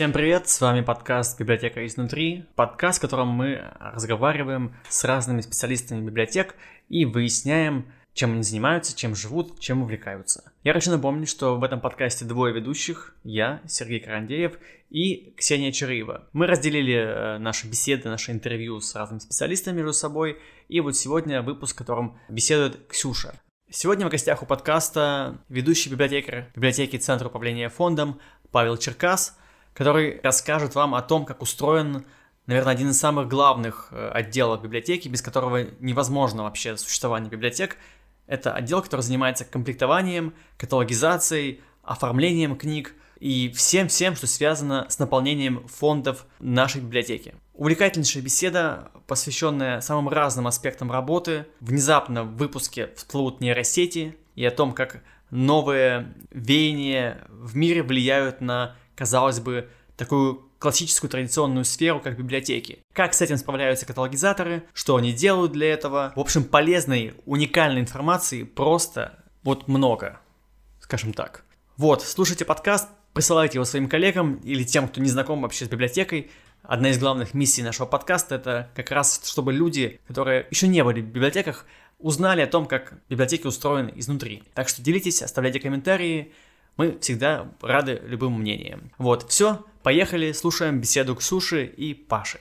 Всем привет, с вами подкаст «Библиотека изнутри», подкаст, в котором мы разговариваем с разными специалистами библиотек и выясняем, чем они занимаются, чем живут, чем увлекаются. Я хочу напомнить, что в этом подкасте двое ведущих, я, Сергей Карандеев и Ксения Чарыева. Мы разделили э, наши беседы, наши интервью с разными специалистами между собой, и вот сегодня выпуск, в котором беседует Ксюша. Сегодня в гостях у подкаста ведущий библиотекарь библиотеки Центра управления фондом Павел Черкас – который расскажет вам о том, как устроен, наверное, один из самых главных э, отделов библиотеки, без которого невозможно вообще существование библиотек. Это отдел, который занимается комплектованием, каталогизацией, оформлением книг и всем-всем, что связано с наполнением фондов нашей библиотеки. Увлекательнейшая беседа, посвященная самым разным аспектам работы. Внезапно в выпуске всплывут нейросети и о том, как новые веяния в мире влияют на казалось бы, такую классическую традиционную сферу, как библиотеки. Как с этим справляются каталогизаторы, что они делают для этого. В общем, полезной, уникальной информации просто вот много, скажем так. Вот, слушайте подкаст, присылайте его своим коллегам или тем, кто не знаком вообще с библиотекой. Одна из главных миссий нашего подкаста это как раз, чтобы люди, которые еще не были в библиотеках, узнали о том, как библиотеки устроены изнутри. Так что делитесь, оставляйте комментарии, мы всегда рады любым мнениям. Вот, все, поехали, слушаем беседу Ксюши и Паши.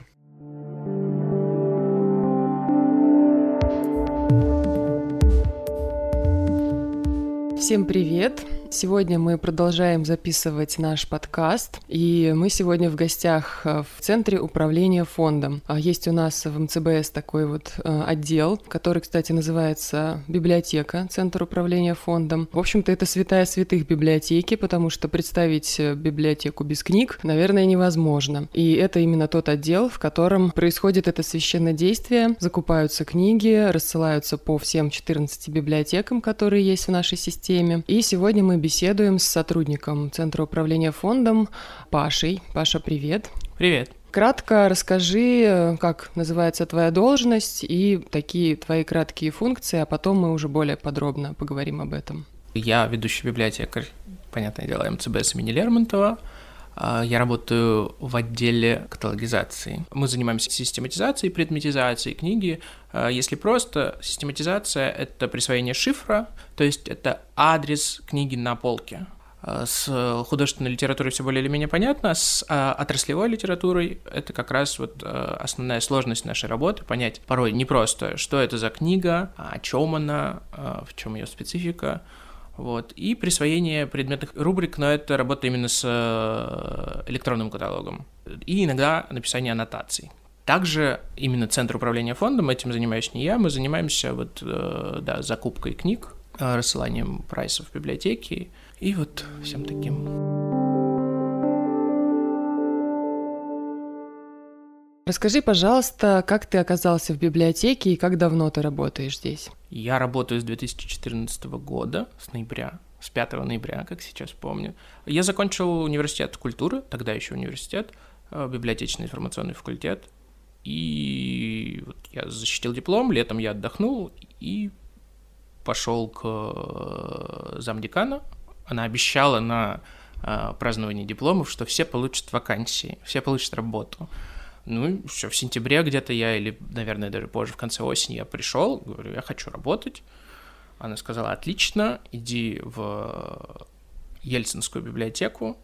Всем привет! Сегодня мы продолжаем записывать наш подкаст, и мы сегодня в гостях э, в Центре управления фондом. А есть у нас в МЦБС такой вот э, отдел, который, кстати, называется библиотека, Центр управления фондом. В общем-то, это святая святых библиотеки, потому что представить э, библиотеку без книг, наверное, невозможно. И это именно тот отдел, в котором происходит это священное действие. Закупаются книги, рассылаются по всем 14 библиотекам, которые есть в нашей системе. И сегодня мы беседуем с сотрудником Центра управления фондом Пашей. Паша, привет. Привет. Кратко расскажи, как называется твоя должность и такие твои краткие функции, а потом мы уже более подробно поговорим об этом. Я ведущий библиотекарь, понятное дело, МЦБС имени Лермонтова. А, я работаю в отделе каталогизации. Мы занимаемся систематизацией, предметизацией книги. А, если просто, систематизация — это присвоение шифра, то есть это адрес книги на полке. А, с художественной литературой все более или менее понятно, с отраслевой литературой это как раз вот основная сложность нашей работы, понять порой не просто, что это за книга, о чем она, в чем ее специфика, вот. И присвоение предметных рубрик, но это работа именно с э, электронным каталогом. И иногда написание аннотаций. Также именно Центр управления фондом, этим занимаюсь не я, мы занимаемся вот, э, да, закупкой книг, э, рассыланием прайсов в библиотеки и вот всем таким. Расскажи, пожалуйста, как ты оказался в библиотеке и как давно ты работаешь здесь? Я работаю с 2014 года, с ноября, с 5 ноября, как сейчас помню. Я закончил университет культуры, тогда еще университет, э, библиотечный информационный факультет. И вот я защитил диплом, летом я отдохнул и пошел к э, замдекана. Она обещала на э, празднование дипломов, что все получат вакансии, все получат работу. Ну, все, в сентябре где-то я, или, наверное, даже позже, в конце осени я пришел, говорю, я хочу работать. Она сказала, отлично, иди в Ельцинскую библиотеку,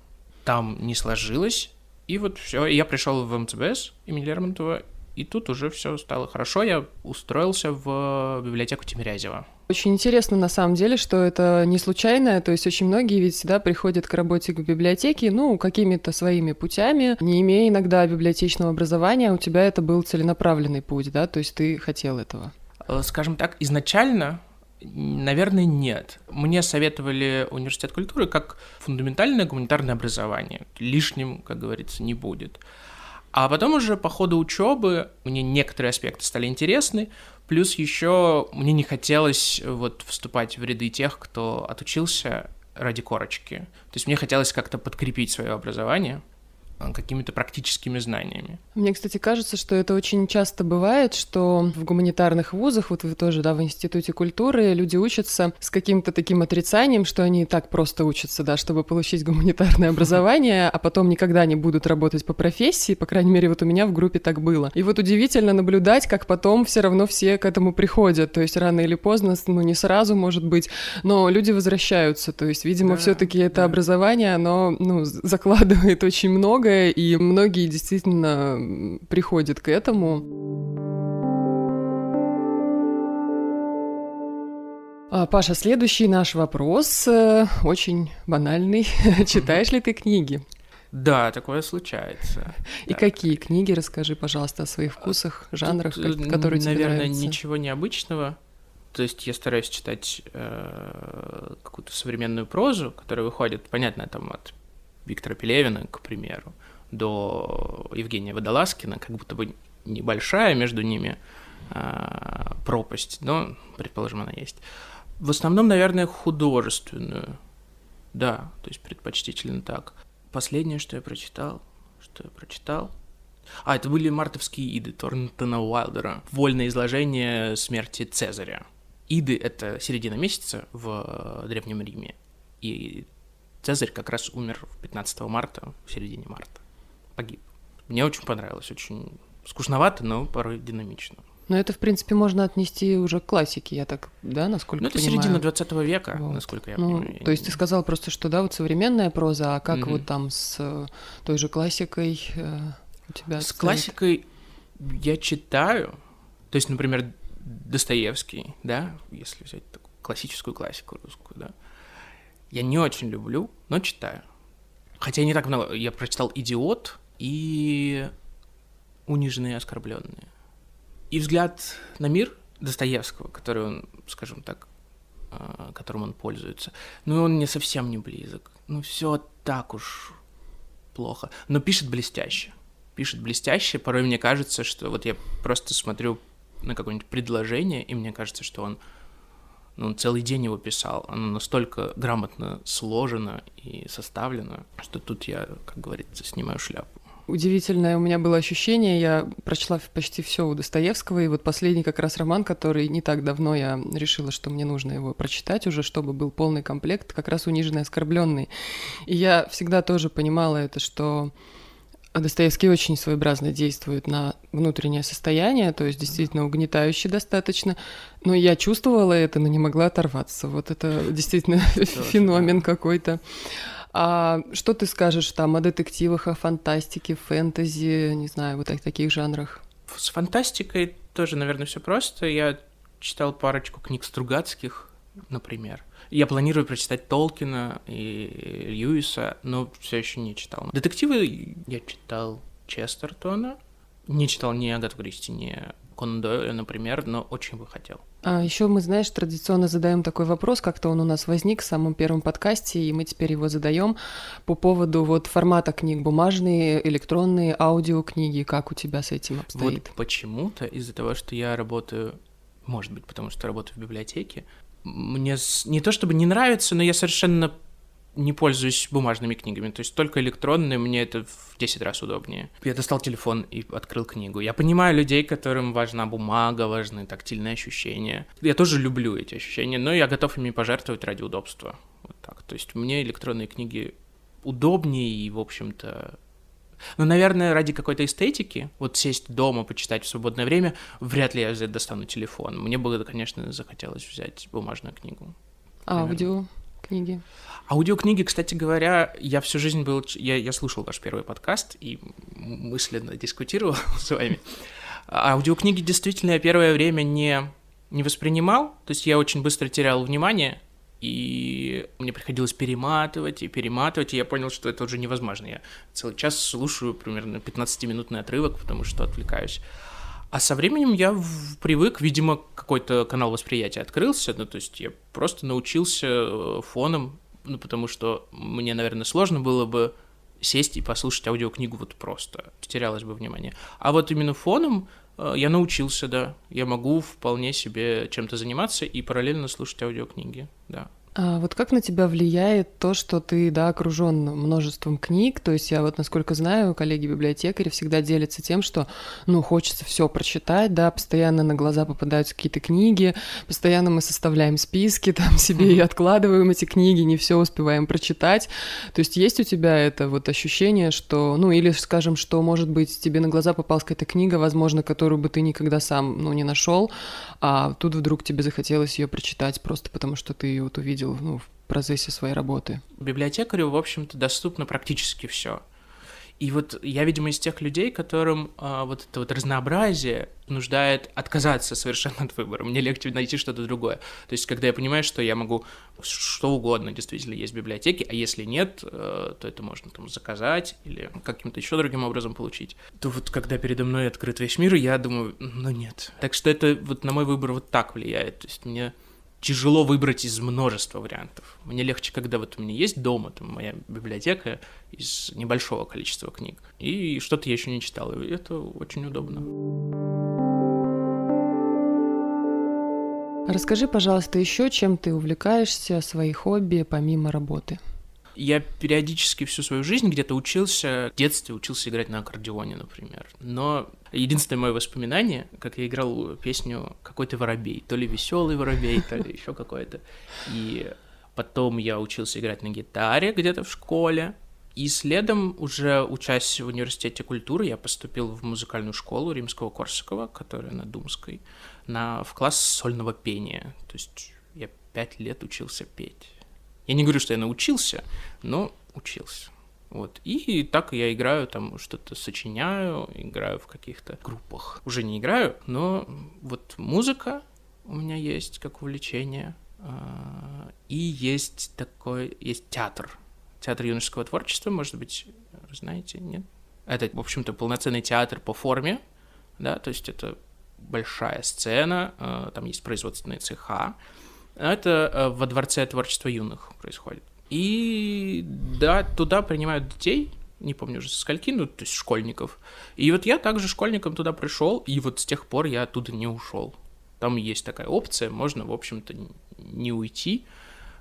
там не сложилось, и вот все, я пришел в МЦБС имени Лермонтова, и тут уже все стало хорошо, я устроился в библиотеку Тимирязева. Очень интересно на самом деле, что это не случайно, то есть очень многие ведь всегда приходят к работе в библиотеке, ну, какими-то своими путями, не имея иногда библиотечного образования, у тебя это был целенаправленный путь, да, то есть ты хотел этого. Э, скажем так, изначально Наверное, нет. Мне советовали университет культуры как фундаментальное гуманитарное образование. Лишним, как говорится, не будет. А потом уже по ходу учебы мне некоторые аспекты стали интересны, плюс еще мне не хотелось вот вступать в ряды тех, кто отучился ради корочки. То есть мне хотелось как-то подкрепить свое образование. А, какими-то практическими знаниями. Мне, кстати, кажется, что это очень часто бывает, что в гуманитарных вузах, вот вы тоже, да, в Институте культуры, люди учатся с каким-то таким отрицанием, что они так просто учатся, да, чтобы получить гуманитарное образование, а потом никогда не будут работать по профессии, по крайней мере, вот у меня в группе так было. И вот удивительно наблюдать, как потом все равно все к этому приходят, то есть рано или поздно, ну не сразу, может быть, но люди возвращаются, то есть, видимо, да, все-таки это да. образование, оно, ну, закладывает очень много многое, и многие действительно приходят к этому. А, Паша, следующий наш вопрос э, очень банальный. Читаешь ли ты книги? Да, такое случается. И да. какие книги? Расскажи, пожалуйста, о своих вкусах, жанрах, Тут, которые тебе наверное, нравятся. ничего необычного. То есть я стараюсь читать э, какую-то современную прозу, которая выходит, понятно, там от Виктора Пелевина, к примеру, до Евгения Водолазкина, как будто бы небольшая между ними а, пропасть, но, предположим, она есть. В основном, наверное, художественную. Да, то есть предпочтительно так. Последнее, что я прочитал, что я прочитал. А, это были мартовские иды Торнтона Уайлдера. Вольное изложение смерти Цезаря. Иды — это середина месяца в Древнем Риме. И Цезарь как раз умер 15 марта, в середине марта. Погиб. Мне очень понравилось, очень скучновато, но порой динамично. Но это, в принципе, можно отнести уже к классике, я так, да, насколько Ну, это понимаю. середина 20 века, вот. насколько я ну, понимаю. То есть ты сказал просто, что, да, вот современная проза, а как mm-hmm. вот там с э, той же классикой э, у тебя? С стоит? классикой я читаю, то есть, например, Достоевский, да, если взять такую классическую классику русскую, да, я не очень люблю, но читаю. Хотя не так много. Я прочитал «Идиот» и «Униженные и оскорбленные». И взгляд на мир Достоевского, который он, скажем так, а, которым он пользуется, ну, он мне совсем не близок. Ну, все так уж плохо. Но пишет блестяще. Пишет блестяще. Порой мне кажется, что вот я просто смотрю на какое-нибудь предложение, и мне кажется, что он он целый день его писал. Оно настолько грамотно сложено и составлено, что тут я, как говорится, снимаю шляпу. Удивительное у меня было ощущение, я прочла почти все у Достоевского, и вот последний как раз роман, который не так давно я решила, что мне нужно его прочитать уже, чтобы был полный комплект, как раз «Униженный оскорбленный». И я всегда тоже понимала это, что Достоевский очень своеобразно действует на внутреннее состояние, то есть действительно угнетающий достаточно. Но я чувствовала это, но не могла оторваться. Вот это действительно феномен какой-то. А что ты скажешь там о детективах, о фантастике, фэнтези, не знаю, вот о таких жанрах? С фантастикой тоже, наверное, все просто. Я читал парочку книг Стругацких, например. Я планирую прочитать Толкина и Льюиса, но все еще не читал. Детективы я читал Честертона, не читал ни Агату Кристи, ни Конан Дойля, например, но очень бы хотел. А еще мы, знаешь, традиционно задаем такой вопрос, как-то он у нас возник в самом первом подкасте, и мы теперь его задаем по поводу вот формата книг, бумажные, электронные, аудиокниги, как у тебя с этим обстоит? Вот почему-то из-за того, что я работаю, может быть, потому что работаю в библиотеке, мне не то чтобы не нравится, но я совершенно не пользуюсь бумажными книгами, то есть только электронные, мне это в 10 раз удобнее. Я достал телефон и открыл книгу. Я понимаю людей, которым важна бумага, важны тактильные ощущения. Я тоже люблю эти ощущения, но я готов ими пожертвовать ради удобства. Вот так. То есть мне электронные книги удобнее и, в общем-то, ну, наверное, ради какой-то эстетики, вот сесть дома, почитать в свободное время, вряд ли я взять достану телефон. Мне бы, конечно, захотелось взять бумажную книгу. А аудио книги? Аудиокниги, кстати говоря, я всю жизнь был... Я, я слушал ваш первый подкаст и мысленно дискутировал с вами. Аудиокниги действительно я первое время не, не воспринимал, то есть я очень быстро терял внимание, и мне приходилось перематывать и перематывать, и я понял, что это уже невозможно. Я целый час слушаю примерно 15-минутный отрывок, потому что отвлекаюсь. А со временем я привык, видимо, какой-то канал восприятия открылся, ну, то есть я просто научился э, фоном, ну, потому что мне, наверное, сложно было бы сесть и послушать аудиокнигу вот просто, терялось бы внимание. А вот именно фоном я научился, да. Я могу вполне себе чем-то заниматься и параллельно слушать аудиокниги, да. А вот как на тебя влияет то, что ты, да, окружен множеством книг? То есть я вот, насколько знаю, коллеги-библиотекари всегда делятся тем, что, ну, хочется все прочитать, да, постоянно на глаза попадаются какие-то книги, постоянно мы составляем списки там себе и откладываем эти книги, не все успеваем прочитать. То есть есть у тебя это вот ощущение, что, ну, или, скажем, что, может быть, тебе на глаза попалась какая-то книга, возможно, которую бы ты никогда сам, ну, не нашел, а тут вдруг тебе захотелось ее прочитать просто потому, что ты ее вот увидел видел ну, в процессе своей работы? Библиотекарю, в общем-то, доступно практически все. И вот я, видимо, из тех людей, которым а, вот это вот разнообразие нуждает отказаться совершенно от выбора. Мне легче найти что-то другое. То есть, когда я понимаю, что я могу что угодно действительно есть в библиотеке, а если нет, э, то это можно там заказать или каким-то еще другим образом получить. То вот когда передо мной открыт весь мир, я думаю, ну нет. Так что это вот на мой выбор вот так влияет. То есть мне тяжело выбрать из множества вариантов. Мне легче, когда вот у меня есть дома, там моя библиотека из небольшого количества книг, и что-то я еще не читал, и это очень удобно. Расскажи, пожалуйста, еще чем ты увлекаешься, свои хобби помимо работы? Я периодически всю свою жизнь где-то учился, в детстве учился играть на аккордеоне, например. Но единственное мое воспоминание, как я играл песню «Какой-то воробей», то ли веселый воробей, то ли еще какой-то. И потом я учился играть на гитаре где-то в школе. И следом, уже учась в университете культуры, я поступил в музыкальную школу Римского Корсакова, которая на Думской, на, в класс сольного пения. То есть я пять лет учился петь. Я не говорю, что я научился, но учился. Вот. И так я играю, там что-то сочиняю, играю в каких-то группах. Уже не играю, но вот музыка у меня есть как увлечение. А, и есть такой, есть театр. Театр юношеского творчества, может быть, знаете, нет? Это, в общем-то, полноценный театр по форме, да, то есть это большая сцена, а, там есть производственные цеха, это э, во Дворце творчества юных происходит. И да, туда принимают детей, не помню уже со скольки, ну, то есть школьников. И вот я также школьником туда пришел, и вот с тех пор я оттуда не ушел. Там есть такая опция, можно, в общем-то, не уйти.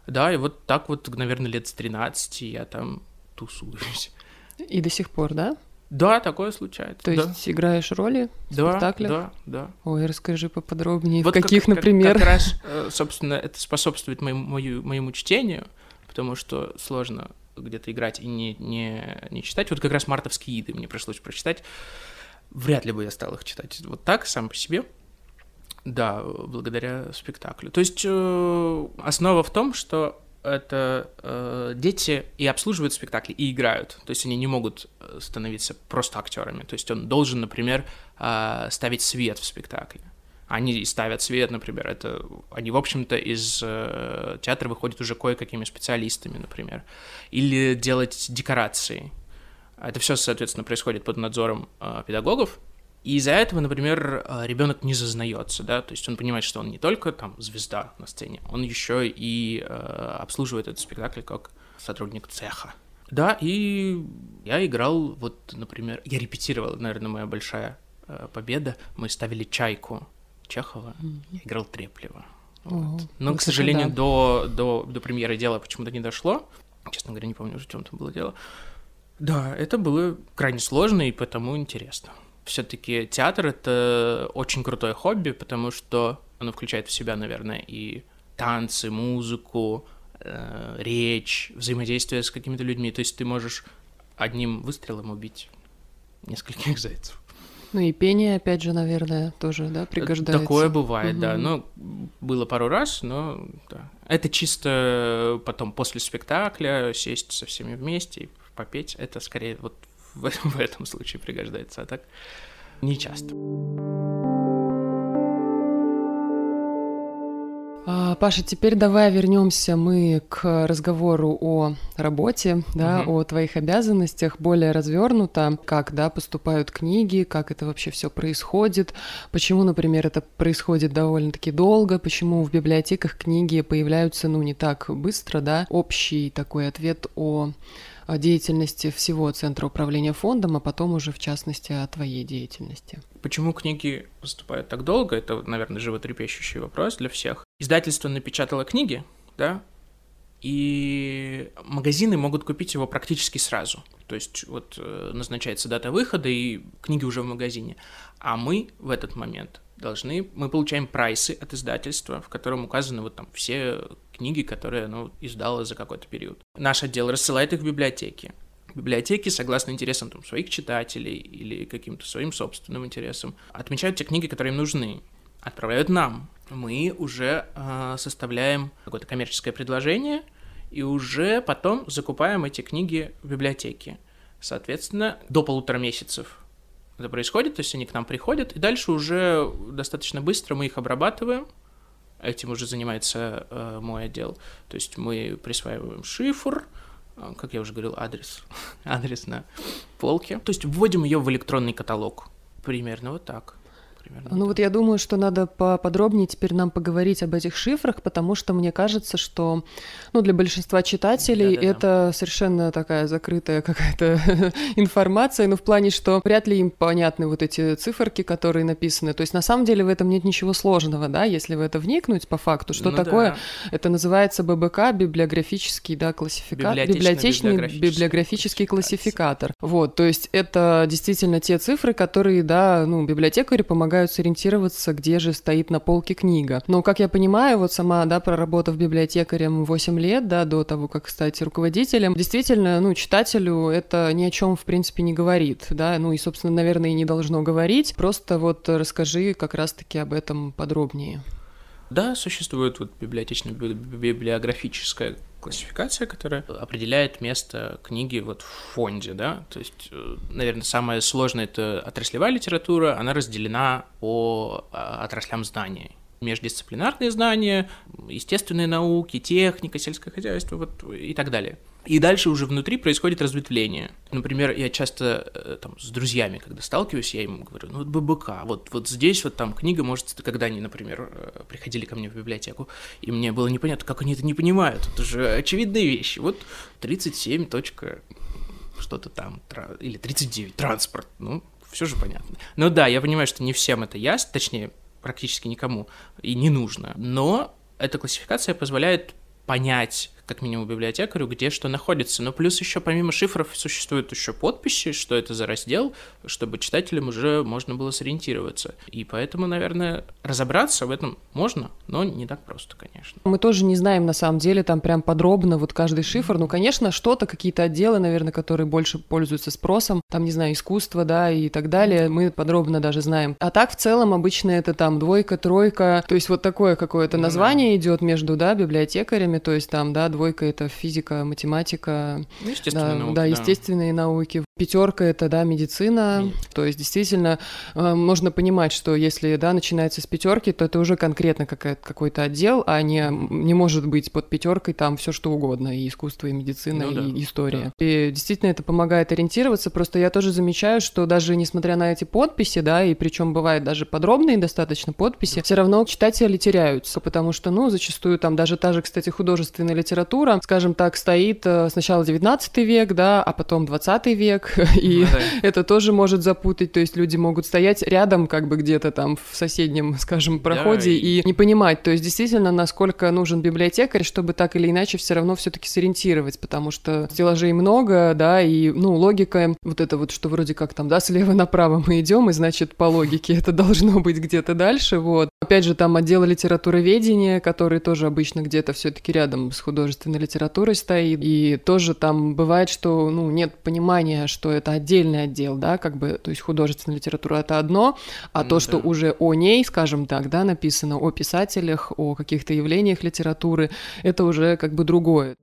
Да, и вот так вот, наверное, лет с 13 я там тусуюсь. И до сих пор, да? Да, такое случается. То да. есть играешь роли в да, спектаклях? Да, да. Ой, расскажи поподробнее, вот в каких, как, например? Как, как раз, э, собственно, это способствует моему, мою, моему чтению, потому что сложно где-то играть и не, не, не читать. Вот как раз мартовские иды мне пришлось прочитать. Вряд ли бы я стал их читать вот так, сам по себе. Да, благодаря спектаклю. То есть э, основа в том, что это э, дети и обслуживают спектакли, и играют. То есть они не могут э, становиться просто актерами. То есть он должен, например, э, ставить свет в спектакле. Они ставят свет, например, это они, в общем-то, из э, театра выходят уже кое-какими специалистами, например. Или делать декорации. Это все, соответственно, происходит под надзором э, педагогов, и из-за этого, например, э, ребенок не зазнается, да, то есть он понимает, что он не только там звезда на сцене, он еще и э, обслуживает этот спектакль как сотрудник цеха. Да, и я играл, вот, например, я репетировал, наверное, моя большая э, победа. Мы ставили чайку Чехова, mm-hmm. я играл Треплева. Вот. Oh, Но, к сожалению, да. до, до, до премьеры дела почему-то не дошло. Честно говоря, не помню, в чем там было дело. Да, это было крайне сложно и потому интересно все-таки театр это очень крутое хобби, потому что оно включает в себя, наверное, и танцы, музыку, э, речь, взаимодействие с какими-то людьми. То есть ты можешь одним выстрелом убить нескольких зайцев. Ну и пение, опять же, наверное, тоже, да, пригождается. Такое бывает, угу. да. Ну, было пару раз, но да. Это чисто потом после спектакля сесть со всеми вместе и попеть. Это скорее вот в, в этом случае пригождается, а так не часто. А, Паша, теперь давай вернемся мы к разговору о работе, да, угу. о твоих обязанностях более развернуто, как, да, поступают книги, как это вообще все происходит, почему, например, это происходит довольно-таки долго, почему в библиотеках книги появляются, ну, не так быстро, да, общий такой ответ о деятельности всего Центра управления фондом, а потом уже в частности о твоей деятельности. Почему книги поступают так долго? Это, наверное, животрепещущий вопрос для всех. Издательство напечатало книги, да, и магазины могут купить его практически сразу. То есть вот э, назначается дата выхода, и книги уже в магазине. А мы в этот момент должны, мы получаем прайсы от издательства, в котором указаны вот там все книги, которые оно издало за какой-то период. Наш отдел рассылает их в библиотеки. Библиотеки, согласно интересам там, своих читателей или каким-то своим собственным интересам, отмечают те книги, которые им нужны, отправляют нам. Мы уже э, составляем какое-то коммерческое предложение – и уже потом закупаем эти книги в библиотеке. Соответственно, до полутора месяцев это происходит, то есть они к нам приходят, и дальше уже достаточно быстро мы их обрабатываем, этим уже занимается э, мой отдел. То есть мы присваиваем шифр, э, как я уже говорил, адрес, адрес на полке. То есть вводим ее в электронный каталог. Примерно вот так примерно. Ну вот я думаю, что надо поподробнее теперь нам поговорить об этих шифрах, потому что мне кажется, что ну, для большинства читателей Да-да-да. это совершенно такая закрытая какая-то информация, ну в плане, что вряд ли им понятны вот эти циферки, которые написаны. То есть на самом деле в этом нет ничего сложного, да, если в это вникнуть по факту. Что ну, такое? Да. Это называется ББК, библиографический, да, классификатор, библиотечный библиографический классификатор. Вот, то есть это действительно те цифры, которые, да, ну, библиотекари помогают помогают сориентироваться, где же стоит на полке книга. Но, как я понимаю, вот сама, да, проработав библиотекарем 8 лет, да, до того, как стать руководителем, действительно, ну, читателю это ни о чем, в принципе, не говорит, да, ну и, собственно, наверное, и не должно говорить. Просто вот расскажи как раз-таки об этом подробнее. Да, существует вот библиографическая классификация, которая определяет место книги вот в фонде, да, то есть, э, наверное, самое сложное это отраслевая литература, она разделена по а, отраслям знаний междисциплинарные знания, естественные науки, техника, сельское хозяйство вот, и так далее. И дальше уже внутри происходит разветвление. Например, я часто э, там, с друзьями, когда сталкиваюсь, я им говорю, ну вот ББК, вот, вот здесь вот там книга, может, когда они, например, э, приходили ко мне в библиотеку, и мне было непонятно, как они это не понимают, это же очевидные вещи. Вот 37 точка что-то там, или 39, транспорт, ну, все же понятно. Ну да, я понимаю, что не всем это ясно, точнее, практически никому и не нужно, но эта классификация позволяет понять как минимум библиотекарю, где что находится. Но плюс еще помимо шифров существуют еще подписи, что это за раздел, чтобы читателям уже можно было сориентироваться. И поэтому, наверное, разобраться в этом можно, но не так просто, конечно. Мы тоже не знаем на самом деле там прям подробно вот каждый шифр. Ну, конечно, что-то, какие-то отделы, наверное, которые больше пользуются спросом, там, не знаю, искусство, да, и так далее, мы подробно даже знаем. А так, в целом, обычно это там двойка, тройка, то есть вот такое какое-то название идет между, да, библиотекарями, то есть там, да, двойка это физика, математика, ну, естественные да, науки, да, естественные да. науки. Пятерка это да медицина, Ми... то есть действительно э, можно понимать, что если да начинается с пятерки, то это уже конкретно какой-то отдел, а не не может быть под пятеркой там все что угодно и искусство, и медицина, ну, и да, история. Да. И действительно это помогает ориентироваться. Просто я тоже замечаю, что даже несмотря на эти подписи, да, и причем бывает даже подробные достаточно подписи, да. все равно читатели теряются, потому что ну зачастую там даже та же, кстати, художественная литература литература, скажем так, стоит э, сначала 19 век, да, а потом 20 век, и ну, да. это тоже может запутать, то есть люди могут стоять рядом как бы где-то там в соседнем, скажем, проходе да, и... и не понимать, то есть действительно, насколько нужен библиотекарь, чтобы так или иначе все равно все-таки сориентировать, потому что стеллажей много, да, и, ну, логика, вот это вот, что вроде как там, да, слева направо мы идем, и значит, по логике это должно быть где-то дальше, вот. Опять же, там отдел литературоведения, который тоже обычно где-то все-таки рядом с художественной литературой стоит, и тоже там бывает, что, ну, нет понимания, что это отдельный отдел, да, как бы, то есть художественная литература — это одно, а mm, то, да. что уже о ней, скажем так, да, написано, о писателях, о каких-то явлениях литературы, это уже как бы другое.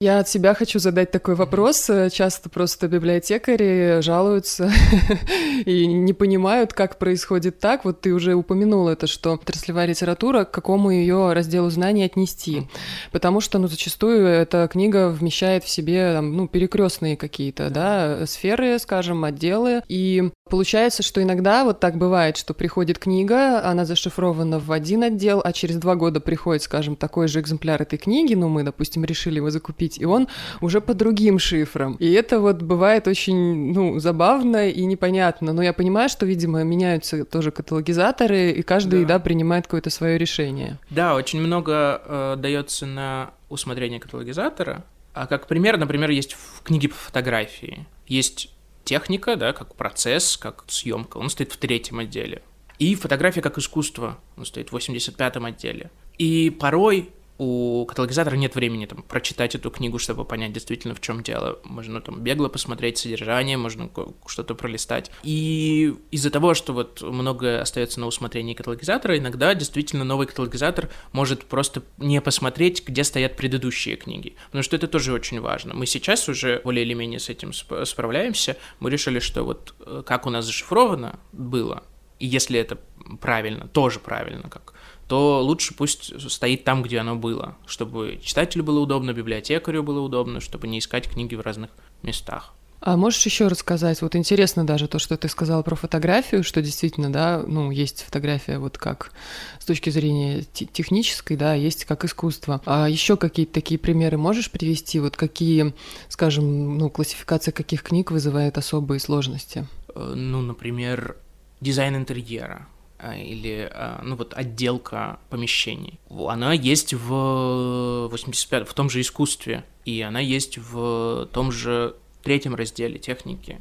Я от себя хочу задать такой вопрос. Часто просто библиотекари жалуются и не понимают, как происходит так. Вот ты уже упомянул это, что отраслевая литература, к какому ее разделу знаний отнести. Потому что, ну, зачастую эта книга вмещает в себе, там, ну, перекрестные какие-то, да, сферы, скажем, отделы. И Получается, что иногда вот так бывает, что приходит книга, она зашифрована в один отдел, а через два года приходит, скажем, такой же экземпляр этой книги, ну, мы, допустим, решили его закупить, и он уже по другим шифрам. И это вот бывает очень, ну, забавно и непонятно. Но я понимаю, что, видимо, меняются тоже каталогизаторы, и каждый, да, да принимает какое-то свое решение. Да, очень много э, дается на усмотрение каталогизатора. А как пример, например, есть в книге по фотографии. Есть техника, да, как процесс, как съемка, он стоит в третьем отделе. И фотография как искусство, он стоит в 85-м отделе. И порой у каталогизатора нет времени там прочитать эту книгу, чтобы понять действительно в чем дело. Можно там бегло посмотреть содержание, можно что-то пролистать. И из-за того, что вот многое остается на усмотрении каталогизатора, иногда действительно новый каталогизатор может просто не посмотреть, где стоят предыдущие книги. Потому что это тоже очень важно. Мы сейчас уже более или менее с этим справляемся. Мы решили, что вот э, как у нас зашифровано было, и если это правильно, тоже правильно, как то лучше пусть стоит там, где оно было, чтобы читателю было удобно, библиотекарю было удобно, чтобы не искать книги в разных местах. А можешь еще рассказать? Вот интересно даже то, что ты сказал про фотографию, что действительно, да, ну, есть фотография вот как с точки зрения технической, да, есть как искусство. А еще какие-то такие примеры можешь привести? Вот какие, скажем, ну, классификация каких книг вызывает особые сложности? Э, ну, например, дизайн интерьера или, а, ну вот, отделка помещений. Она есть в 85 в том же искусстве, и она есть в том же третьем разделе техники.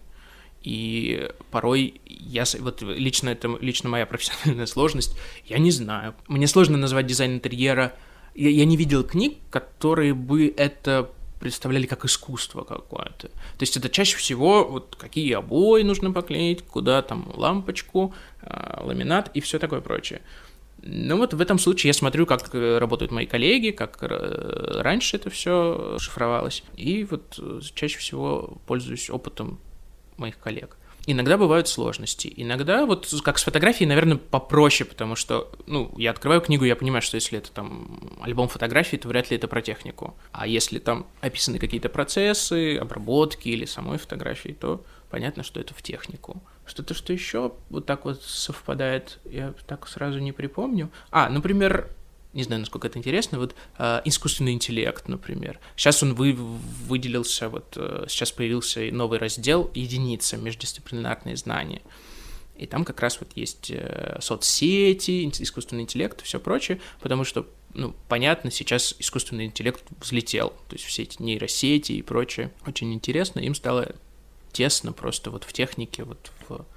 И порой я, вот лично это лично моя профессиональная сложность, я не знаю. Мне сложно назвать дизайн интерьера. Я, я не видел книг, которые бы это представляли как искусство какое-то. То есть это чаще всего вот какие обои нужно поклеить, куда там лампочку, э, ламинат и все такое прочее. Ну вот в этом случае я смотрю, как э, работают мои коллеги, как э, раньше это все шифровалось, и вот чаще всего пользуюсь опытом моих коллег. Иногда бывают сложности. Иногда, вот как с фотографией, наверное, попроще, потому что, ну, я открываю книгу, я понимаю, что если это там альбом фотографий, то вряд ли это про технику. А если там описаны какие-то процессы, обработки или самой фотографии, то понятно, что это в технику. Что-то, что еще вот так вот совпадает, я так сразу не припомню. А, например, не знаю, насколько это интересно, вот э, искусственный интеллект, например. Сейчас он вы, выделился, вот э, сейчас появился новый раздел единица междисциплинарные знания. И там как раз вот есть э, соцсети, искусственный интеллект и все прочее, потому что, ну, понятно, сейчас искусственный интеллект взлетел, то есть все эти нейросети и прочее. Очень интересно, им стало тесно просто вот в технике, вот в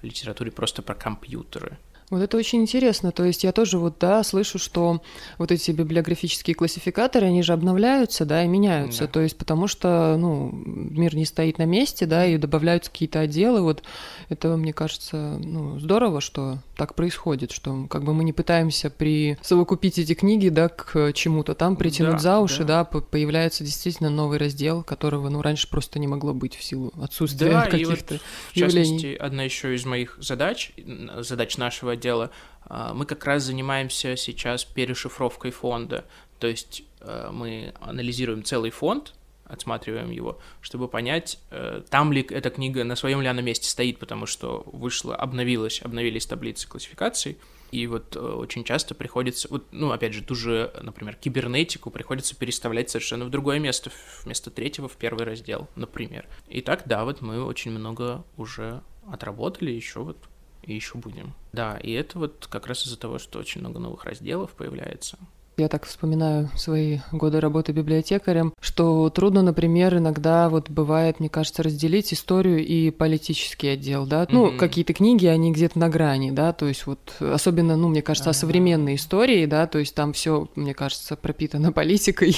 литературе просто про компьютеры. Вот это очень интересно. То есть я тоже вот, да, слышу, что вот эти библиографические классификаторы, они же обновляются, да, и меняются. Да. То есть потому что, ну, мир не стоит на месте, да, и добавляются какие-то отделы. Вот это, мне кажется, ну, здорово, что так происходит, что как бы мы не пытаемся при совокупить эти книги, да, к чему-то там, притянуть да, за уши, да. да, появляется действительно новый раздел, которого, ну, раньше просто не могло быть в силу отсутствия да, каких-то вот, в частности, одна еще из моих задач, задач нашего дело. А, мы как раз занимаемся сейчас перешифровкой фонда, то есть э, мы анализируем целый фонд, отсматриваем его, чтобы понять, э, там ли эта книга, на своем ли она месте стоит, потому что вышла, обновилась, обновились таблицы классификаций, и вот э, очень часто приходится, вот, ну, опять же, ту же, например, кибернетику приходится переставлять совершенно в другое место, вместо третьего в первый раздел, например. И так, да, вот мы очень много уже отработали, еще вот и еще будем. Да, и это вот как раз из-за того, что очень много новых разделов появляется. Я так вспоминаю свои годы работы библиотекарем, что трудно, например, иногда вот бывает, мне кажется, разделить историю и политический отдел, да. Ну, mm-hmm. какие-то книги, они где-то на грани, да, то есть вот особенно, ну, мне кажется, uh-huh. о современной истории, да, то есть там все, мне кажется, пропитано политикой,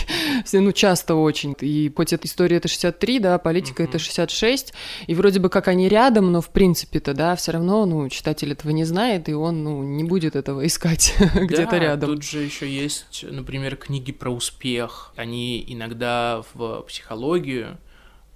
ну, часто очень. И хоть эта история это 63, да, политика mm-hmm. это 66, и вроде бы как они рядом, но в принципе-то, да, все равно, ну, читатель этого не знает, и он, ну, не будет этого искать где-то рядом. тут же еще есть есть, например, книги про успех. Они иногда в психологию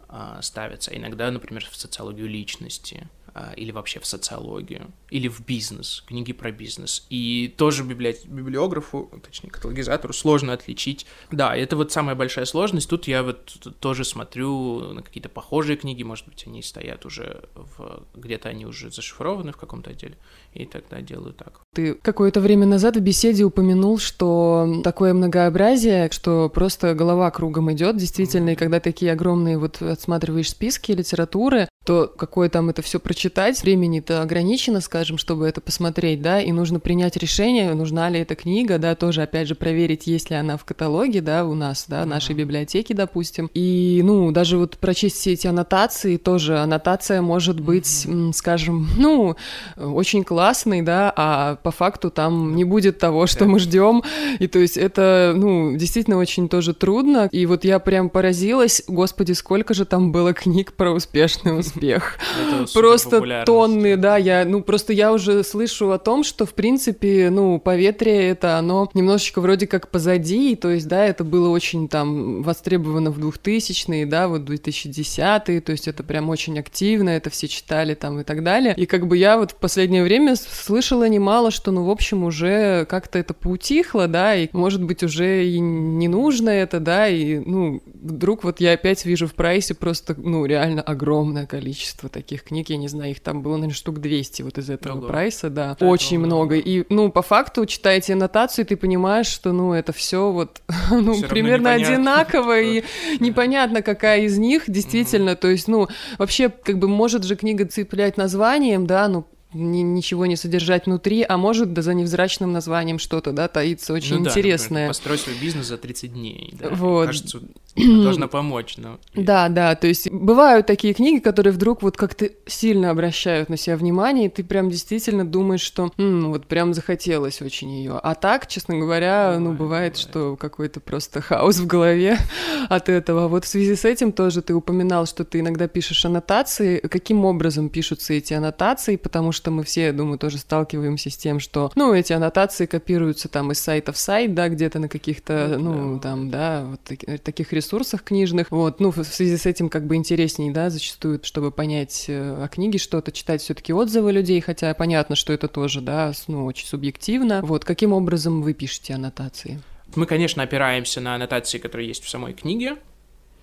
а, ставятся, а иногда, например, в социологию личности или вообще в социологию, или в бизнес, книги про бизнес. И тоже библи... библиографу, точнее, каталогизатору сложно отличить. Да, это вот самая большая сложность. Тут я вот тоже смотрю на какие-то похожие книги, может быть, они стоят уже в... где-то они уже зашифрованы в каком-то отделе, и тогда делаю так. Ты какое-то время назад в беседе упомянул, что такое многообразие, что просто голова кругом идет, действительно, и когда такие огромные вот отсматриваешь списки литературы, то какое там это все прочитать, времени-то ограничено, скажем, чтобы это посмотреть, да, и нужно принять решение, нужна ли эта книга, да, тоже, опять же, проверить, есть ли она в каталоге, да, у нас, да, в нашей библиотеке, допустим. И, ну, даже вот прочесть все эти аннотации, тоже аннотация может быть, скажем, ну, очень классной, да, а по факту там не будет того, что мы ждем, и то есть это, ну, действительно очень тоже трудно, и вот я прям поразилась, господи, сколько же там было книг про успешный успех успех. Просто тонны, да, я, ну, просто я уже слышу о том, что, в принципе, ну, поветрие это оно немножечко вроде как позади, то есть, да, это было очень там востребовано в 2000-е, да, вот 2010-е, то есть это прям очень активно, это все читали там и так далее. И как бы я вот в последнее время слышала немало, что, ну, в общем, уже как-то это поутихло, да, и, может быть, уже и не нужно это, да, и, ну, вдруг вот я опять вижу в прайсе просто, ну, реально огромное количество количество таких книг, я не знаю, их там было, наверное, штук 200 вот из этого Ого. прайса, да, это очень много. много. И, ну, по факту, читаете аннотацию, ты понимаешь, что, ну, это все вот, ну, всё примерно одинаково, и непонятно, какая из них действительно, то есть, ну, вообще, как бы, может же книга цеплять названием, да, ну, ни, ничего не содержать внутри, а может да за невзрачным названием что-то, да, таится очень ну, интересное. Да, построй свой бизнес за 30 дней, да. Вот. Кажется, должна помочь, но... Да, да, то есть бывают такие книги, которые вдруг вот как-то сильно обращают на себя внимание, и ты прям действительно думаешь, что м, вот прям захотелось очень ее. А так, честно говоря, бывает, ну, бывает, бывает, что какой-то просто хаос в голове от этого. Вот в связи с этим тоже ты упоминал, что ты иногда пишешь аннотации. Каким образом пишутся эти аннотации? Потому что мы все, я думаю, тоже сталкиваемся с тем, что, ну, эти аннотации копируются там из сайта в сайт, да, где-то на каких-то, ну, ну там, да, вот таких ресурсах ресурсах книжных. Вот, ну, в связи с этим как бы интересней, да, зачастую, чтобы понять э, о книге что-то, читать все таки отзывы людей, хотя понятно, что это тоже, да, ну, очень субъективно. Вот, каким образом вы пишете аннотации? Мы, конечно, опираемся на аннотации, которые есть в самой книге,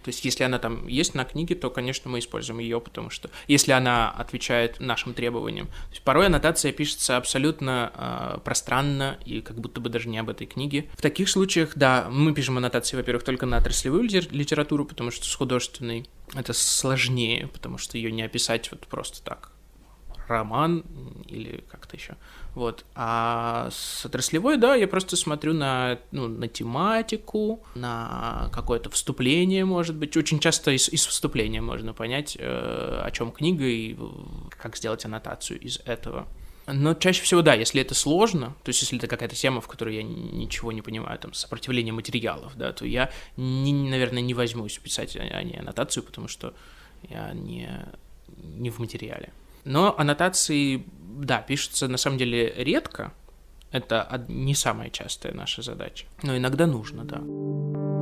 то есть, если она там есть на книге, то, конечно, мы используем ее, потому что если она отвечает нашим требованиям. То есть, порой аннотация пишется абсолютно э, пространно и как будто бы даже не об этой книге. В таких случаях, да, мы пишем аннотации, во-первых, только на отраслевую литературу, потому что с художественной это сложнее, потому что ее не описать вот просто так роман или как-то еще. Вот. А с отраслевой, да, я просто смотрю на, ну, на тематику, на какое-то вступление, может быть. Очень часто из, из вступления можно понять, э, о чем книга и как сделать аннотацию из этого. Но чаще всего, да, если это сложно, то есть если это какая-то тема, в которой я ничего не понимаю, там, сопротивление материалов, да, то я, не, наверное, не возьмусь писать о ней аннотацию, потому что я не, не в материале. Но аннотации, да, пишутся на самом деле редко. Это не самая частая наша задача. Но иногда нужно, да.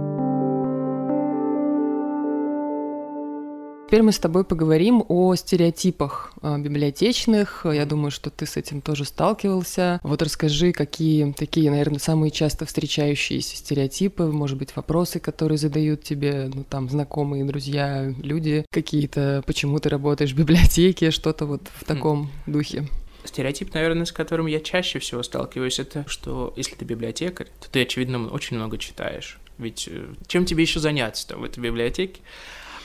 Теперь мы с тобой поговорим о стереотипах а, библиотечных. Я думаю, что ты с этим тоже сталкивался. Вот расскажи, какие такие, наверное, самые часто встречающиеся стереотипы, может быть, вопросы, которые задают тебе, ну, там, знакомые, друзья, люди, какие-то, почему ты работаешь в библиотеке, что-то вот в таком духе. Стереотип, наверное, с которым я чаще всего сталкиваюсь, это что если ты библиотекарь, то ты, очевидно, очень много читаешь. Ведь э, чем тебе еще заняться там в этой библиотеке?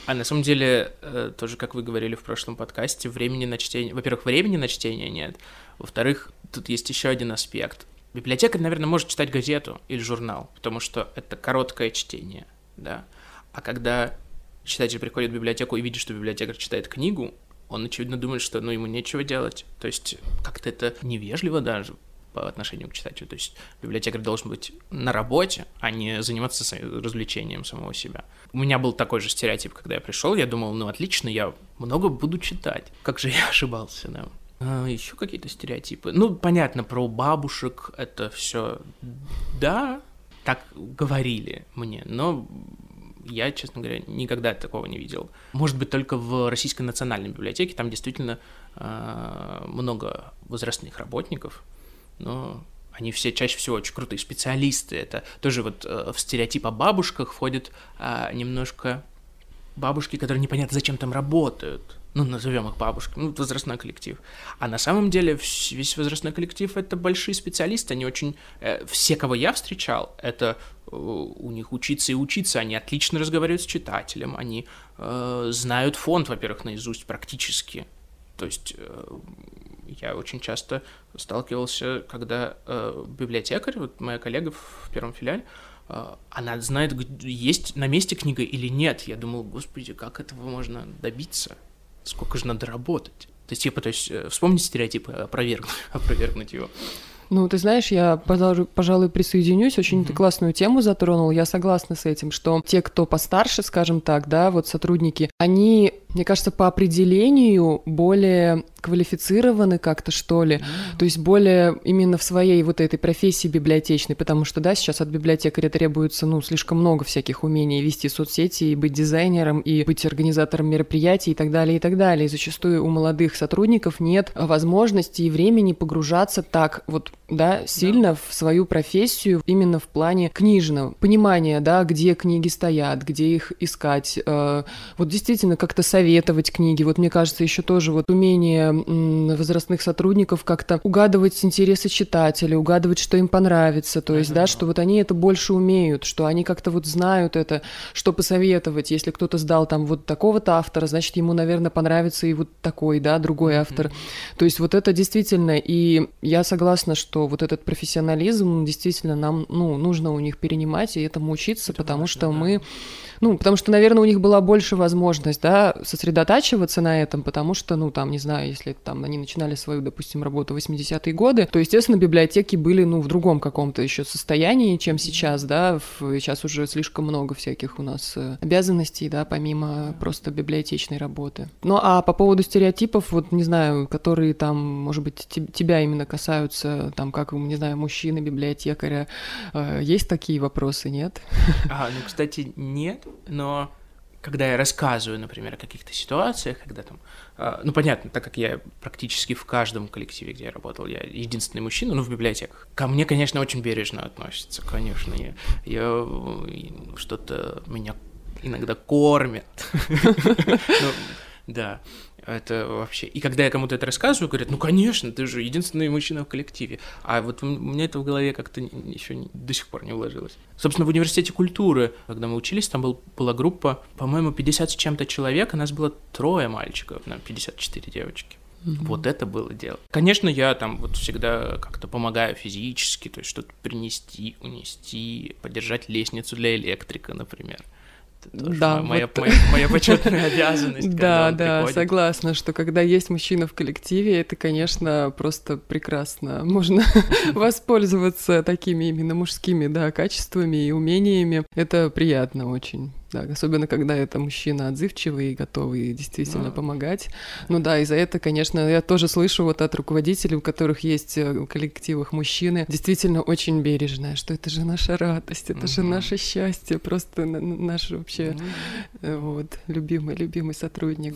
А на самом деле, э, тоже, как вы говорили в прошлом подкасте, времени на чтение... Во-первых, времени на чтение нет. Во-вторых, тут есть еще один аспект. Библиотекарь, наверное, может читать газету или журнал, потому что это короткое чтение, да. А когда читатель приходит в библиотеку и видит, что библиотекарь читает книгу, он, очевидно, думает, что ну, ему нечего делать. То есть как-то это невежливо даже по отношению к читателю. То есть библиотекарь должен быть на работе, а не заниматься развлечением самого себя. У меня был такой же стереотип, когда я пришел, я думал, ну отлично, я много буду читать. Как же я ошибался, да. А, еще какие-то стереотипы. Ну, понятно, про бабушек это все, да, так говорили мне, но я, честно говоря, никогда такого не видел. Может быть, только в Российской национальной библиотеке, там действительно э, много возрастных работников, но они все чаще всего очень крутые специалисты. Это тоже вот э, в стереотип о бабушках входит э, немножко бабушки, которые непонятно зачем там работают. Ну, назовем их бабушками, ну, возрастной коллектив. А на самом деле весь возрастной коллектив — это большие специалисты, они очень... Э, все, кого я встречал, это э, у них учиться и учиться, они отлично разговаривают с читателем, они э, знают фонд, во-первых, наизусть практически. То есть э, я очень часто сталкивался, когда э, библиотекарь, вот моя коллега в первом филиале, э, она знает, есть на месте книга или нет. Я думал, господи, как этого можно добиться? Сколько же надо работать? То есть я пытаюсь э, вспомнить стереотипы, опровергнуть, опровергнуть его. Ну, ты знаешь, я, пожалуй, присоединюсь. Очень mm-hmm. ты классную тему затронул. Я согласна с этим, что те, кто постарше, скажем так, да, вот сотрудники, они мне кажется, по определению более квалифицированы как-то, что ли, mm. то есть более именно в своей вот этой профессии библиотечной, потому что, да, сейчас от библиотекаря требуется, ну, слишком много всяких умений вести соцсети, и быть дизайнером, и быть организатором мероприятий и так далее, и так далее. И зачастую у молодых сотрудников нет возможности и времени погружаться так вот, да, сильно yeah. в свою профессию именно в плане книжного понимания, да, где книги стоят, где их искать. Э, вот действительно как-то совет советовать книги. Вот мне кажется, еще тоже вот умение возрастных сотрудников как-то угадывать интересы читателя, угадывать, что им понравится. То есть, да, что вот они это больше умеют, что они как-то вот знают это, что посоветовать. Если кто-то сдал там вот такого-то автора, значит, ему, наверное, понравится и вот такой, да, другой автор. То есть вот это действительно, и я согласна, что вот этот профессионализм действительно нам, ну, нужно у них перенимать и этому учиться, потому важно, что да. мы ну, потому что, наверное, у них была больше возможность, да, сосредотачиваться на этом, потому что, ну, там, не знаю, если там они начинали свою, допустим, работу в 80-е годы, то, естественно, библиотеки были, ну, в другом каком-то еще состоянии, чем сейчас, да, сейчас уже слишком много всяких у нас э, обязанностей, да, помимо просто библиотечной работы. Ну, а по поводу стереотипов, вот, не знаю, которые там, может быть, тебя именно касаются, там, как, не знаю, мужчины, библиотекаря, э, есть такие вопросы, нет? А, ну, кстати, нет, но когда я рассказываю, например, о каких-то ситуациях, когда там, э, ну понятно, так как я практически в каждом коллективе, где я работал, я единственный мужчина, ну в библиотеках, ко мне, конечно, очень бережно относятся, конечно, я, я что-то меня иногда кормят, ну, да, это вообще... И когда я кому-то это рассказываю, говорят, ну, конечно, ты же единственный мужчина в коллективе. А вот у меня это в голове как-то еще до сих пор не уложилось. Собственно, в университете культуры, когда мы учились, там был, была группа, по-моему, 50 с чем-то человек, а нас было трое мальчиков, на 54 девочки. Mm-hmm. Вот это было дело. Конечно, я там вот всегда как-то помогаю физически, то есть что-то принести, унести, поддержать лестницу для электрика, например да, моя, вот... моя, моя почетная обязанность. Да, да, приходит. согласна, что когда есть мужчина в коллективе, это, конечно, просто прекрасно. Можно воспользоваться такими именно мужскими, да, качествами и умениями. Это приятно очень. Да, особенно когда это мужчина отзывчивый и готовый действительно да. помогать. Ну да, и за это, конечно, я тоже слышу вот от руководителей, у которых есть э, в коллективах мужчины, действительно очень бережная, что это же наша радость, это угу. же наше счастье, просто наш вообще угу. вот любимый любимый сотрудник.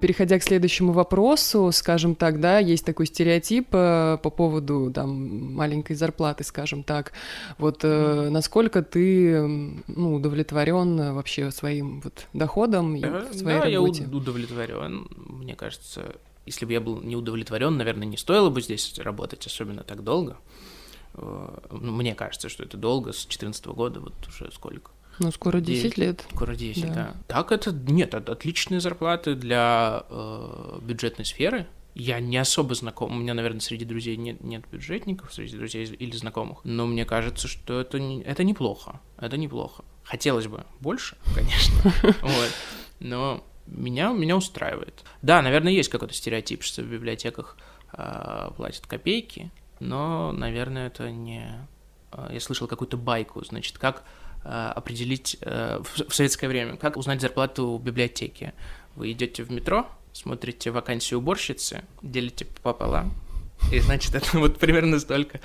Переходя к следующему вопросу, скажем так, да, есть такой стереотип э, по поводу там маленькой зарплаты, скажем так. Вот э, насколько ты ну, удовлетворен вообще своим вот доходом и э, своей да, работе? я удовлетворен. Мне кажется, если бы я был не удовлетворен, наверное, не стоило бы здесь работать особенно так долго. Э, ну, мне кажется, что это долго, с 2014 года, вот уже сколько. Ну, скоро 10 9, лет. Скоро 10, да. да. Так это, нет, это отличные зарплаты для э, бюджетной сферы. Я не особо знаком, у меня, наверное, среди друзей нет, нет бюджетников, среди друзей или знакомых, но мне кажется, что это, не, это неплохо, это неплохо. Хотелось бы больше, конечно, вот, но меня, меня устраивает. Да, наверное, есть какой-то стереотип, что в библиотеках э, платят копейки, но, наверное, это не... Э, я слышал какую-то байку, значит, как определить э, в советское время, как узнать зарплату в библиотеке. Вы идете в метро, смотрите вакансию уборщицы, делите пополам, И значит, это вот примерно столько.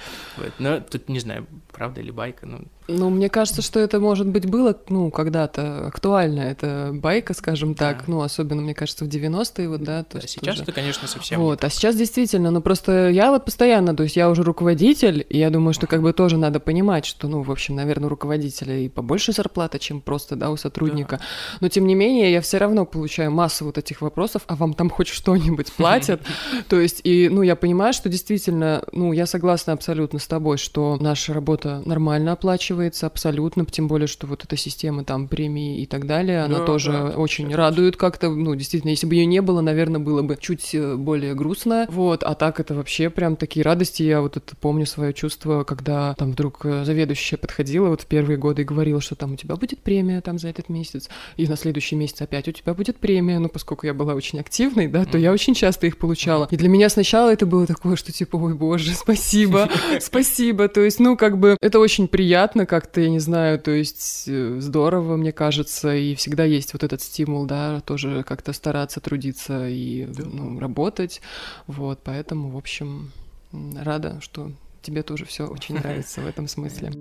Но тут не знаю, правда или байка, ну, ну, мне кажется, что это, может быть, было, ну, когда-то актуально. Это байка, скажем так, да. ну, особенно, мне кажется, в 90-е, вот, да. То да сейчас это, конечно, совсем Вот, а сейчас действительно, ну, просто я вот постоянно, то есть я уже руководитель, и я думаю, что как бы тоже надо понимать, что, ну, в общем, наверное, у руководителя и побольше зарплата, чем просто, да, у сотрудника. Да. Но, тем не менее, я все равно получаю массу вот этих вопросов, а вам там хоть что-нибудь платят? То есть, и, ну, я понимаю, что действительно, ну, я согласна абсолютно с тобой, что наша работа нормально оплачивается, оплачивается абсолютно, тем более, что вот эта система там премии и так далее, она да, тоже да, очень радует как-то, ну, действительно, если бы ее не было, наверное, было бы чуть э, более грустно, вот, а так это вообще прям такие радости, я вот это помню свое чувство, когда там вдруг э, заведующая подходила вот в первые годы и говорила, что там у тебя будет премия там за этот месяц, и на следующий месяц опять у тебя будет премия, ну, поскольку я была очень активной, да, то я очень часто их получала, и для меня сначала это было такое, что типа, ой, боже, спасибо, спасибо, то есть, ну, как бы, это очень приятно, как-то, я не знаю, то есть э, здорово, мне кажется, и всегда есть вот этот стимул, да, тоже как-то стараться трудиться и ну, работать, вот, поэтому, в общем, рада, что тебе тоже все очень нравится в этом смысле.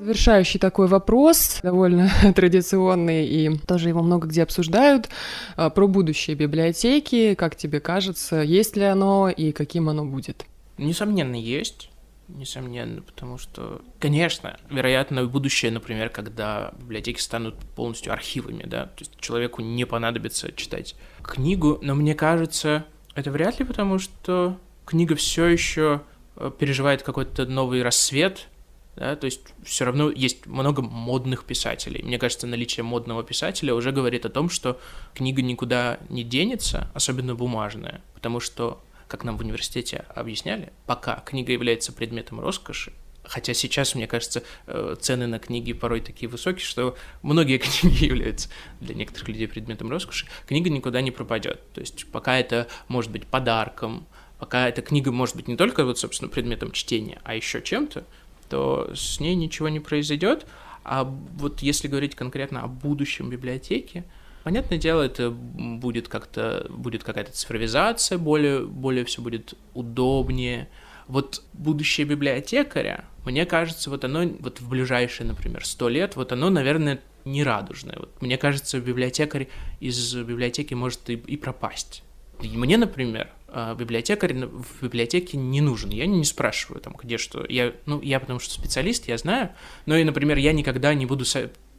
Завершающий такой вопрос, довольно традиционный, и тоже его много где обсуждают, а, про будущее библиотеки. Как тебе кажется, есть ли оно и каким оно будет? Несомненно, есть. Несомненно, потому что, конечно, вероятно, будущее, например, когда библиотеки станут полностью архивами, да, то есть человеку не понадобится читать книгу, но мне кажется, это вряд ли, потому что книга все еще э, переживает какой-то новый рассвет, да, то есть все равно есть много модных писателей. Мне кажется, наличие модного писателя уже говорит о том, что книга никуда не денется, особенно бумажная, потому что как нам в университете объясняли, пока книга является предметом роскоши, хотя сейчас, мне кажется, э, цены на книги порой такие высокие, что многие книги являются для некоторых людей предметом роскоши, книга никуда не пропадет. То есть пока это может быть подарком, пока эта книга может быть не только вот, собственно, предметом чтения, а еще чем-то, то с ней ничего не произойдет. А вот если говорить конкретно о будущем библиотеки, Понятное дело, это будет как-то, будет какая-то цифровизация, более, более все будет удобнее. Вот будущее библиотекаря, мне кажется, вот оно вот в ближайшие, например, сто лет, вот оно, наверное, не радужное. Вот мне кажется, библиотекарь из библиотеки может и, и пропасть. Мне, например, а, библиотекарь в библиотеке не нужен. Я не спрашиваю там, где что. Я, ну, я потому что специалист, я знаю, но и, например, я никогда не буду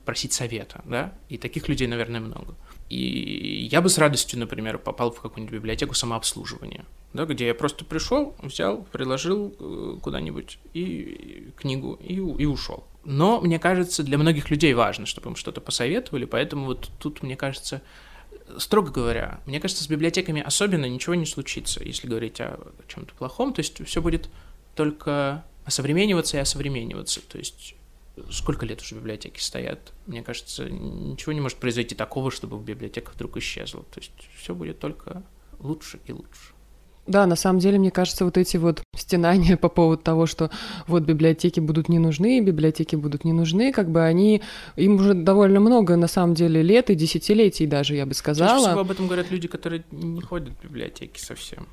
просить совета, да, и таких людей, наверное, много. И я бы с радостью, например, попал в какую-нибудь библиотеку самообслуживания, да, где я просто пришел, взял, приложил э, куда-нибудь и книгу и, и ушел. Но мне кажется, для многих людей важно, чтобы им что-то посоветовали, поэтому вот тут, мне кажется, строго говоря, мне кажется, с библиотеками особенно ничего не случится, если говорить о чем-то плохом, то есть все будет только осовремениваться и осовремениваться, то есть сколько лет уже библиотеки стоят. Мне кажется, ничего не может произойти такого, чтобы библиотека вдруг исчезла. То есть все будет только лучше и лучше. Да, на самом деле, мне кажется, вот эти вот стенания по поводу того, что вот библиотеки будут не нужны, библиотеки будут не нужны, как бы они, им уже довольно много, на самом деле, лет и десятилетий даже, я бы сказала. Чаще всего об этом говорят люди, которые не ходят в библиотеки совсем.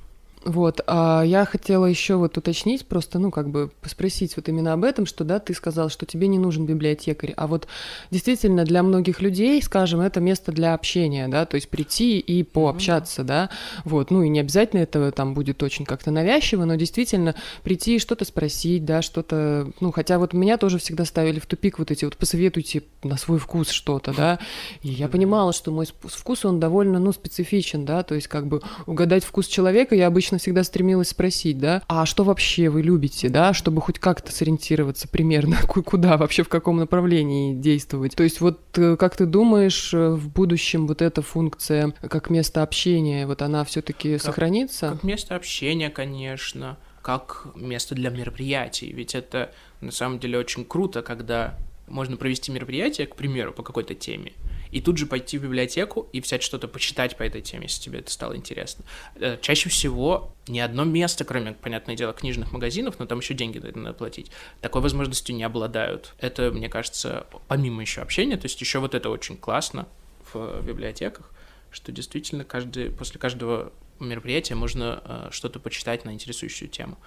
Вот, а я хотела еще вот уточнить, просто, ну, как бы спросить вот именно об этом, что, да, ты сказал, что тебе не нужен библиотекарь, а вот действительно для многих людей, скажем, это место для общения, да, то есть прийти и пообщаться, mm-hmm. да, вот, ну, и не обязательно это там будет очень как-то навязчиво, но действительно прийти и что-то спросить, да, что-то, ну, хотя вот меня тоже всегда ставили в тупик вот эти вот посоветуйте на свой вкус что-то, да, и я понимала, что мой вкус, он довольно, ну, специфичен, да, то есть как бы угадать вкус человека я обычно обычно всегда стремилась спросить, да, а что вообще вы любите, да, чтобы хоть как-то сориентироваться примерно, куда вообще, в каком направлении действовать. То есть вот э, как ты думаешь, э, в будущем вот эта функция как место общения, вот она все-таки сохранится? Как место общения, конечно, как место для мероприятий, ведь это на самом деле очень круто, когда можно провести мероприятие, к примеру, по какой-то теме, и тут же пойти в библиотеку и взять что-то почитать по этой теме, если тебе это стало интересно. Э, чаще всего ни одно место, кроме, понятное дело, книжных магазинов, но там еще деньги надо платить, такой возможностью не обладают. Это, мне кажется, помимо еще общения, то есть еще вот это очень классно в библиотеках, что действительно каждый, после каждого мероприятия можно э, что-то почитать на интересующую тему.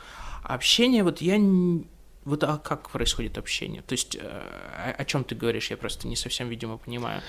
Общение, вот я вот а как происходит общение? То есть э, о, о чем ты говоришь? Я просто не совсем, видимо, понимаю.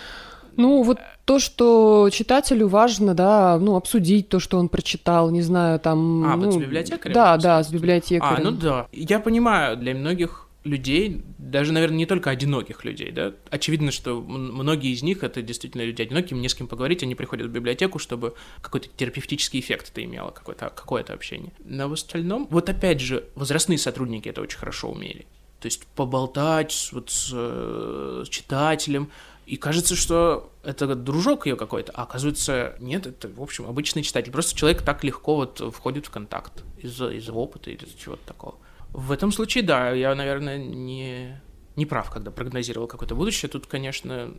Ну, вот то, что читателю важно, да, ну, обсудить то, что он прочитал, не знаю, там... А, ну, вот с библиотекарем? Да, да, с библиотекарем. А, ну да. Я понимаю, для многих людей, даже, наверное, не только одиноких людей, да, очевидно, что многие из них это действительно люди одинокие, мне с кем поговорить, они приходят в библиотеку, чтобы какой-то терапевтический эффект это имело, какое-то какое общение. Но в остальном, вот опять же, возрастные сотрудники это очень хорошо умели. То есть поболтать вот с, э, с читателем, и кажется, что это дружок ее какой-то, а оказывается, нет, это, в общем, обычный читатель. Просто человек так легко вот входит в контакт из-за из опыта или из-за чего-то такого. В этом случае, да, я, наверное, не, не прав, когда прогнозировал какое-то будущее. Тут, конечно,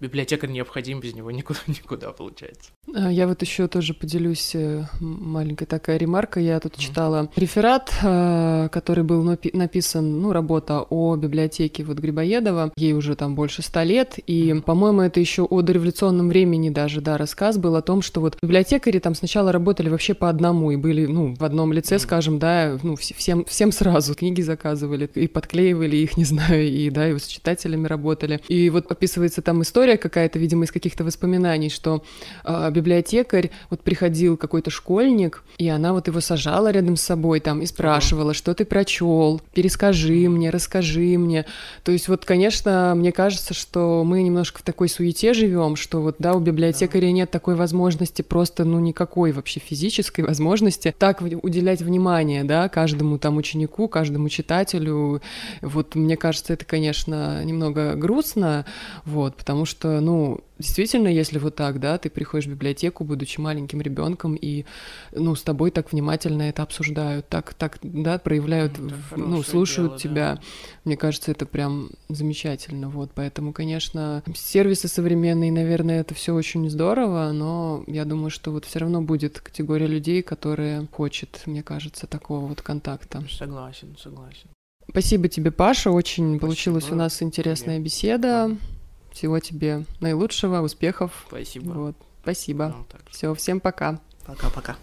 библиотекарь необходим, без него никуда, никуда получается. А, я вот еще тоже поделюсь э, маленькая такая ремарка. Я тут читала реферат, э, который был написан, ну, работа о библиотеке вот Грибоедова. Ей уже там больше ста лет, и, по-моему, это еще о дореволюционном времени даже, да, рассказ был о том, что вот библиотекари там сначала работали вообще по одному и были, ну, в одном лице, скажем, да, ну, всем, всем сразу книги заказывали и подклеивали их, не знаю, и, да, и с читателями работали. И вот описывается там история какая-то, видимо, из каких-то воспоминаний, что э, библиотекарь, вот приходил какой-то школьник, и она вот его сажала рядом с собой там и спрашивала, что ты прочел, перескажи мне, расскажи мне. То есть вот, конечно, мне кажется, что мы немножко в такой суете живем, что вот, да, у библиотекаря нет такой возможности просто, ну, никакой вообще физической возможности так уделять внимание, да, каждому там ученику, каждому читателю. Вот мне кажется, это, конечно, немного грустно, вот, потому что, ну, действительно, если вот так, да, ты приходишь в библиотеку, будучи маленьким ребенком, и, ну, с тобой так внимательно это обсуждают, так, так, да, проявляют, это ну, слушают дело, тебя. Да. Мне кажется, это прям замечательно, вот, поэтому, конечно, сервисы современные, наверное, это все очень здорово, но я думаю, что вот все равно будет категория людей, которые хочет, мне кажется, такого вот контакта. Согласен, согласен. Спасибо тебе, Паша, очень Спасибо. получилась у нас интересная беседа. Всего тебе наилучшего, успехов. Спасибо. Вот. Спасибо. Ну, Все, всем пока. Пока-пока.